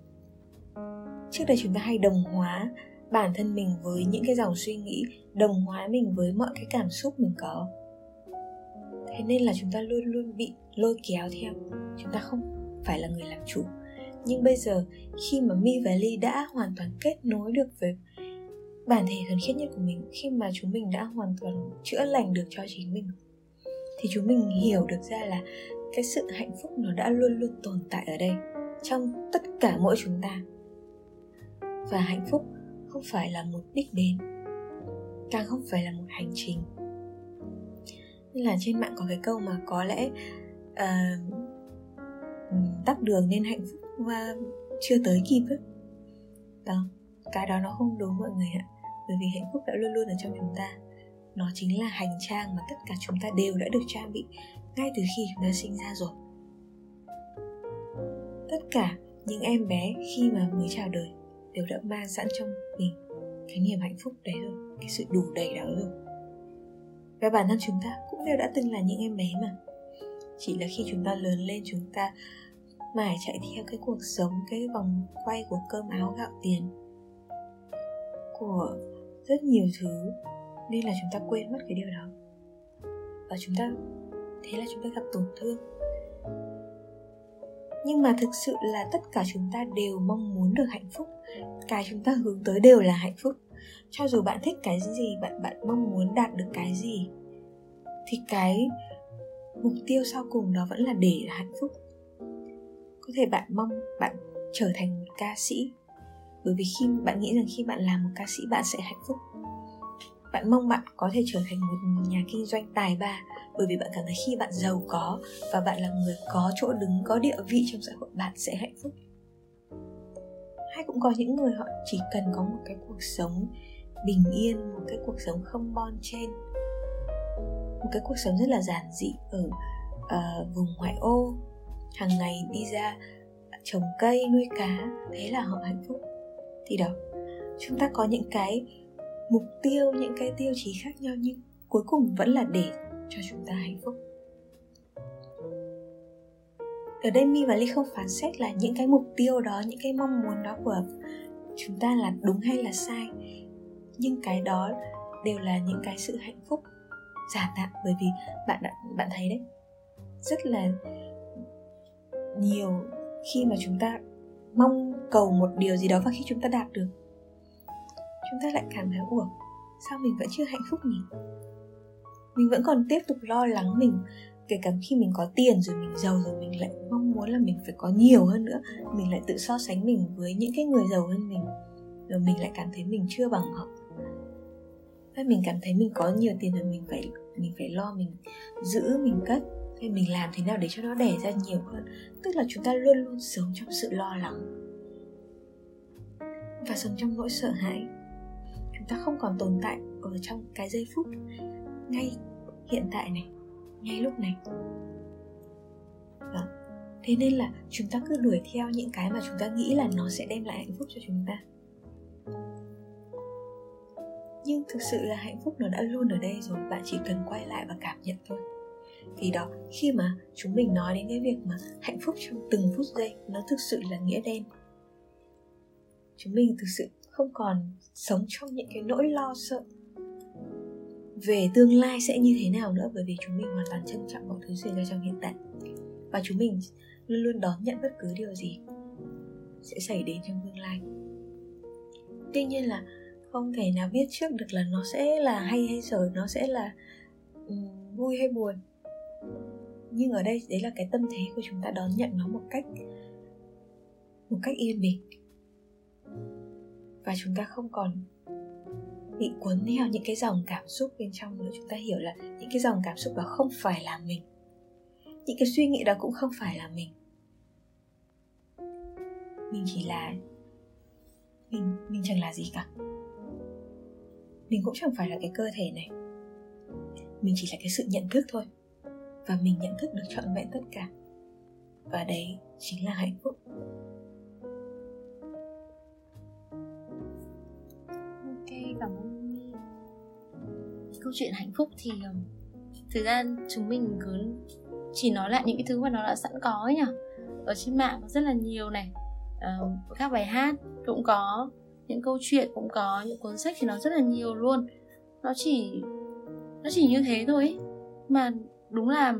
Speaker 1: Trước đây chúng ta hay đồng hóa bản thân mình với những cái dòng suy nghĩ, đồng hóa mình với mọi cái cảm xúc mình có. Thế nên là chúng ta luôn luôn bị lôi kéo theo. Chúng ta không phải là người làm chủ nhưng bây giờ khi mà mi và ly đã hoàn toàn kết nối được với bản thể thuần khiết nhất của mình khi mà chúng mình đã hoàn toàn chữa lành được cho chính mình thì chúng mình hiểu được ra là cái sự hạnh phúc nó đã luôn luôn tồn tại ở đây trong tất cả mỗi chúng ta. Và hạnh phúc không phải là một đích đến càng không phải là một hành trình. Nên là trên mạng có cái câu mà có lẽ uh, tắt đường nên hạnh phúc và chưa tới kịp ấy. Đó, cái đó nó không đúng mọi người ạ. Bởi vì hạnh phúc đã luôn luôn ở trong chúng ta. Nó chính là hành trang mà tất cả chúng ta đều đã được trang bị ngay từ khi chúng ta sinh ra rồi. Tất cả những em bé khi mà mới chào đời đều đã mang sẵn trong mình cái niềm hạnh phúc đấy rồi cái sự đủ đầy đó rồi. Và bản thân chúng ta cũng đều đã từng là những em bé mà. Chỉ là khi chúng ta lớn lên, chúng ta mãi chạy theo cái cuộc sống, cái vòng quay của cơm áo gạo tiền của rất nhiều thứ. Nên là chúng ta quên mất cái điều đó. Và chúng ta, thế là chúng ta gặp tổn thương. Nhưng mà thực sự là tất cả chúng ta đều mong muốn được hạnh phúc. Cái chúng ta hướng tới đều là hạnh phúc. Cho dù bạn thích cái gì, bạn bạn mong muốn đạt được cái gì, thì cái mục tiêu sau cùng đó vẫn là để là hạnh phúc có thể bạn mong bạn trở thành một ca sĩ. Bởi vì khi bạn nghĩ rằng khi bạn làm một ca sĩ bạn sẽ hạnh phúc. Bạn mong bạn có thể trở thành một nhà kinh doanh tài ba. Bởi vì bạn cảm thấy khi bạn giàu có và bạn là người có chỗ đứng có địa vị trong xã hội bạn sẽ hạnh phúc. Hay cũng có những người họ chỉ cần có một cái cuộc sống bình yên một cái cuộc sống không bon chen. Một cái cuộc sống rất là giản dị ở uh, vùng ngoại ô hàng ngày đi ra trồng cây nuôi cá thế là họ hạnh phúc. Thì đó chúng ta có những cái mục tiêu những cái tiêu chí khác nhau nhưng cuối cùng vẫn là để cho chúng ta hạnh phúc. Ở đây mi và ly không phán xét là những cái mục tiêu đó những cái mong muốn đó của chúng ta là đúng hay là sai. Nhưng cái đó đều là những cái sự hạnh phúc giả tạm bởi vì bạn đã, bạn thấy đấy rất là nhiều khi mà chúng ta mong cầu một điều gì đó và khi chúng ta đạt được, chúng ta lại cảm thấy, ủa, sao mình vẫn chưa hạnh phúc nhỉ? Mình vẫn còn tiếp tục lo lắng mình, kể cả khi mình có tiền rồi mình giàu rồi mình lại mong muốn là mình phải có nhiều hơn nữa, mình lại tự so sánh mình với những cái người giàu hơn mình, rồi mình lại cảm thấy mình chưa bằng họ. Và mình cảm thấy mình có nhiều tiền rồi mình phải mình phải lo, mình giữ, mình cất hay mình làm thế nào để cho nó đẻ ra nhiều hơn? Tức là chúng ta luôn luôn sống trong sự lo lắng. Và sống trong nỗi sợ hãi. Chúng ta không còn tồn tại ở trong cái giây phút ngay hiện tại này, ngay lúc này. Đó. thế nên là chúng ta cứ đuổi theo những cái mà chúng ta nghĩ là nó sẽ đem lại hạnh phúc cho chúng ta. Nhưng thực sự là hạnh phúc nó đã luôn ở đây rồi, bạn chỉ cần quay lại và cảm nhận thôi thì đó khi mà chúng mình nói đến cái việc mà hạnh phúc trong từng phút giây nó thực sự là nghĩa đen. Chúng mình thực sự không còn sống trong những cái nỗi lo sợ về tương lai sẽ như thế nào nữa bởi vì chúng mình hoàn toàn trân trọng mọi thứ xảy ra trong hiện tại. Và chúng mình luôn luôn đón nhận bất cứ điều gì sẽ xảy đến trong tương lai. Tuy nhiên là không thể nào biết trước được là nó sẽ là hay hay dở nó sẽ là um, vui hay buồn nhưng ở đây, đấy là cái tâm thế của chúng ta đón nhận nó một cách một cách yên bình. Và chúng ta không còn bị cuốn theo những cái dòng cảm xúc bên trong nữa. Chúng ta hiểu là những cái dòng cảm xúc đó không phải là mình. Những cái suy nghĩ đó cũng không phải là mình. Mình chỉ là, mình mình chẳng là gì cả. Mình cũng chẳng phải là cái cơ thể này. Mình chỉ là cái sự nhận thức thôi và mình nhận thức được trọn vẹn tất cả. Và đấy chính là hạnh phúc.
Speaker 2: Ok cảm ơn mi câu chuyện hạnh phúc thì um, thực ra chúng mình cứ chỉ nói lại những cái thứ mà nó đã sẵn có ấy nhỉ? Ở trên mạng có rất là nhiều này. Uh, các bài hát cũng có những câu chuyện cũng có những cuốn sách thì nó rất là nhiều luôn. Nó chỉ nó chỉ như thế thôi ấy. mà đúng là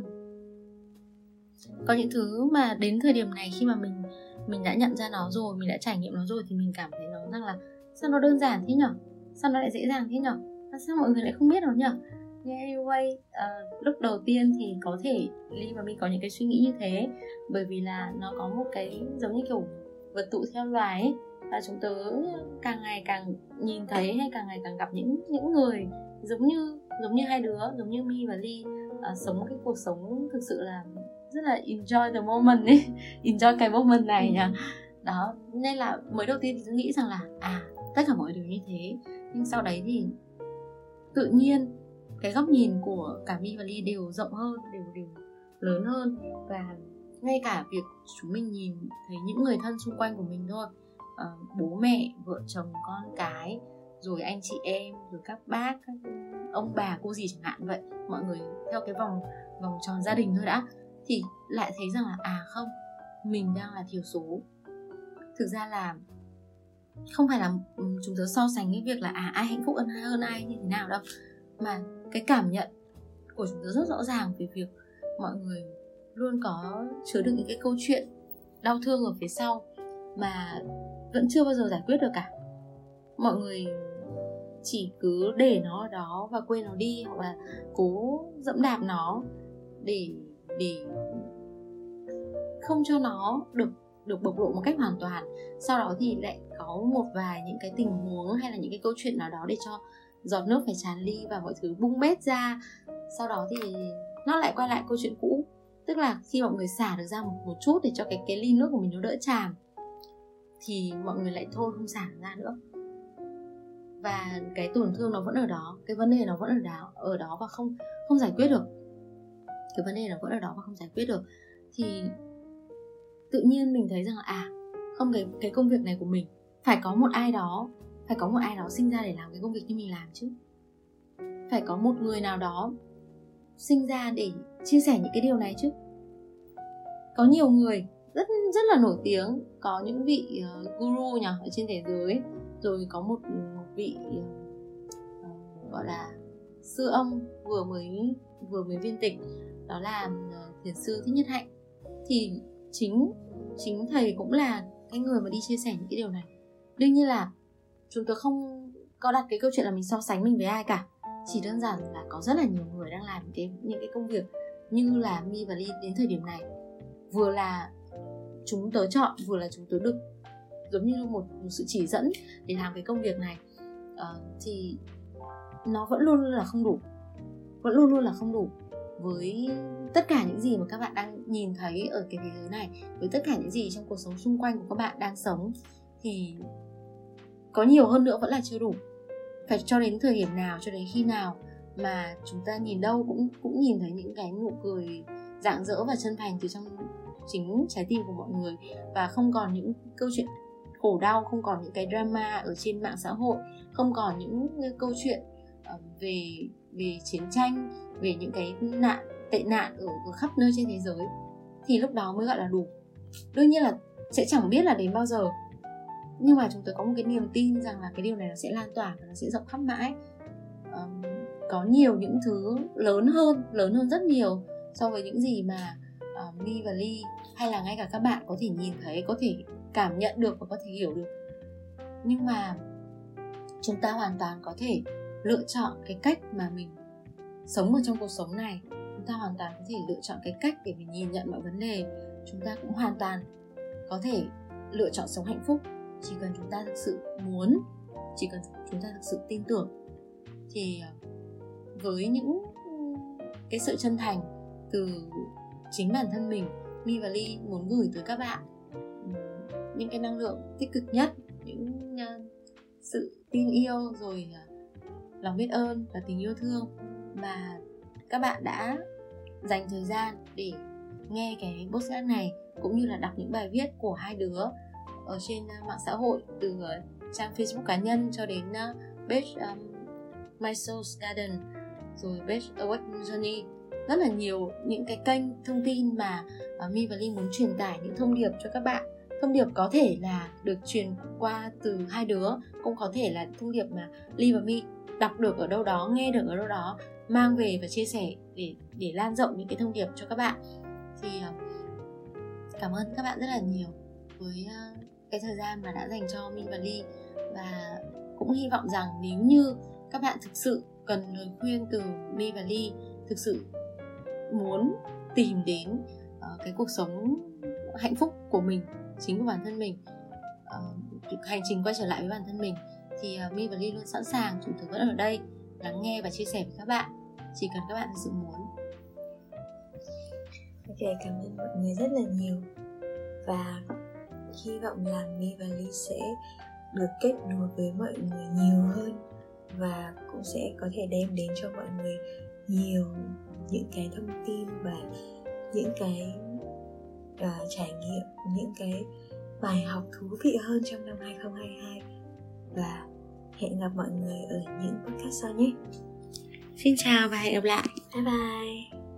Speaker 2: có những thứ mà đến thời điểm này khi mà mình mình đã nhận ra nó rồi mình đã trải nghiệm nó rồi thì mình cảm thấy nó rằng là sao nó đơn giản thế nhở? Sao nó lại dễ dàng thế nhở? Sao mọi người lại không biết nó nhở? Nghe anyway uh, lúc đầu tiên thì có thể Ly và mình có những cái suy nghĩ như thế bởi vì là nó có một cái giống như kiểu vật tụ theo loài ấy và chúng tớ càng ngày càng nhìn thấy hay càng ngày càng gặp những những người giống như giống như hai đứa giống như mi và ly uh, sống cái cuộc sống thực sự là rất là enjoy the moment ấy enjoy cái moment này nhá đó nên là mới đầu tiên thì tôi nghĩ rằng là à tất cả mọi điều như thế nhưng sau đấy thì tự nhiên cái góc nhìn của cả mi và ly đều rộng hơn đều đều lớn hơn. Và ngay cả việc chúng mình nhìn thấy những người thân xung quanh của mình thôi uh, bố mẹ vợ chồng con cái rồi anh chị em, rồi các bác, các ông bà, cô gì chẳng hạn vậy. Mọi người theo cái vòng vòng tròn gia đình thôi đã. Thì lại thấy rằng là à không, mình đang là thiểu số. Thực ra là không phải là chúng tớ so sánh cái việc là à ai hạnh phúc hơn hơn ai như thế nào đâu. Mà cái cảm nhận của chúng tớ rất rõ ràng về việc mọi người luôn có chứa đựng những cái câu chuyện đau thương ở phía sau mà vẫn chưa bao giờ giải quyết được cả. Mọi người chỉ cứ để nó ở đó và quên nó đi hoặc là cố dẫm đạp nó để để không cho nó được được bộc lộ một cách hoàn toàn. Sau đó thì lại có một vài những cái tình huống hay là những cái câu chuyện nào đó để cho giọt nước phải tràn ly và mọi thứ bung bét ra. Sau đó thì nó lại quay lại câu chuyện cũ tức là khi mọi người xả được ra một, một chút để cho cái cái ly nước của mình nó đỡ tràn thì mọi người lại thôi không xả ra nữa và cái tổn thương nó vẫn ở đó cái vấn đề nó vẫn ở đó ở đó và không không giải quyết được. Cái vấn đề nó vẫn ở đó và không giải quyết được. Thì tự nhiên mình thấy rằng là à không cái cái công việc này của mình phải có một ai đó phải có một ai đó sinh ra để làm cái công việc như mình làm chứ. Phải có một người nào đó sinh ra để chia sẻ những cái điều này chứ. Có nhiều người rất rất là nổi tiếng có những vị uh, guru nhỉ ở trên thế giới rồi có một, vị uh, gọi là sư ông vừa mới vừa mới viên tịch đó là uh, thiền sư thích nhất hạnh. Thì chính chính thầy cũng là cái người mà đi chia sẻ những cái điều này. Đương nhiên là chúng tôi không có đặt cái câu chuyện là mình so sánh mình với ai cả. Chỉ đơn giản là có rất là nhiều người đang làm cái những cái công việc như là mi và ly đến thời điểm này. Vừa là chúng tớ chọn vừa là chúng tớ được giống như một, một sự chỉ dẫn để làm cái công việc này uh, thì nó vẫn luôn luôn là không đủ. Vẫn luôn luôn là không đủ với tất cả những gì mà các bạn đang nhìn thấy ở cái thế giới này với tất cả những gì trong cuộc sống xung quanh của các bạn đang sống thì có nhiều hơn nữa vẫn là chưa đủ. Phải cho đến thời điểm nào cho đến khi nào mà chúng ta nhìn đâu cũng cũng nhìn thấy những cái nụ cười rạng rỡ và chân thành từ trong chính trái tim của mọi người và không còn những câu chuyện khổ đau không còn những cái drama ở trên mạng xã hội không còn những ờ, câu chuyện ờ, về về chiến tranh về những cái nạn tệ nạn ở, ở khắp nơi trên thế giới thì lúc đó mới gọi là đủ. Đương nhiên là sẽ chẳng biết là đến bao giờ. Nhưng mà chúng tôi có một cái niềm tin rằng là cái điều này nó sẽ lan tỏa và nó sẽ rộng khắp mãi. Um, có nhiều những thứ lớn hơn lớn hơn rất nhiều so với những gì mà ờ, uh, mi và ly hay là ngay cả các bạn có thể nhìn thấy có thể cảm nhận được và có thể hiểu được. Nhưng mà chúng ta hoàn toàn có thể lựa chọn cái cách mà mình sống ở trong cuộc sống này. Chúng ta hoàn toàn có thể lựa chọn cái cách để mình nhìn nhận mọi vấn đề. Chúng ta cũng hoàn toàn có thể lựa chọn sống hạnh phúc. Chỉ cần chúng ta thực sự muốn, chỉ cần chúng ta thực sự tin tưởng. Thì ờ, với những cái sự chân thành từ chính bản thân mình mi và ly muốn gửi tới các bạn những cái năng lượng tích cực nhất những uh, sự tin yêu rồi uh, lòng biết ơn và tình yêu thương mà các bạn đã dành thời gian để nghe cái podcast này cũng như là đọc những bài viết của hai đứa ở trên uh, mạng xã hội từ uh, trang Facebook cá nhân cho đến uh, page um, My Soul's Garden rồi page Awakening Journey. Rất là nhiều những cái kênh thông tin mà uh, Mi và Linh muốn truyền tải những thông điệp cho các bạn thông điệp có thể là được truyền qua từ hai đứa, cũng có thể là thông điệp mà Ly và Mi đọc được ở đâu đó, nghe được ở đâu đó, mang về và chia sẻ để để lan rộng những cái thông điệp cho các bạn. Thì ờ, cảm ơn các bạn rất là nhiều với ờ, cái thời gian mà đã dành cho Mi và Ly và cũng hy vọng rằng nếu như các bạn thực sự cần lời khuyên từ Mi và Ly thực sự muốn tìm đến ờ, cái cuộc sống hạnh phúc của mình chính của bản thân mình uh, hành trình quay trở lại với bản thân mình thì uh, Mi và Ly luôn sẵn sàng chúng tôi vẫn ở đây lắng nghe và chia sẻ với các bạn. Chỉ cần các bạn thực sự muốn.
Speaker 1: Ok, cảm ơn mọi người rất là nhiều. Và hy vọng là Mi và Ly sẽ được kết nối với mọi người nhiều hơn và cũng sẽ có thể đem đến cho mọi người nhiều những cái thông tin và những cái uh, trải nghiệm những cái bài học thú vị hơn trong năm 2022 và hẹn gặp mọi người ở những podcast sau nhé.
Speaker 2: Xin chào và hẹn gặp lại.
Speaker 1: Bye bye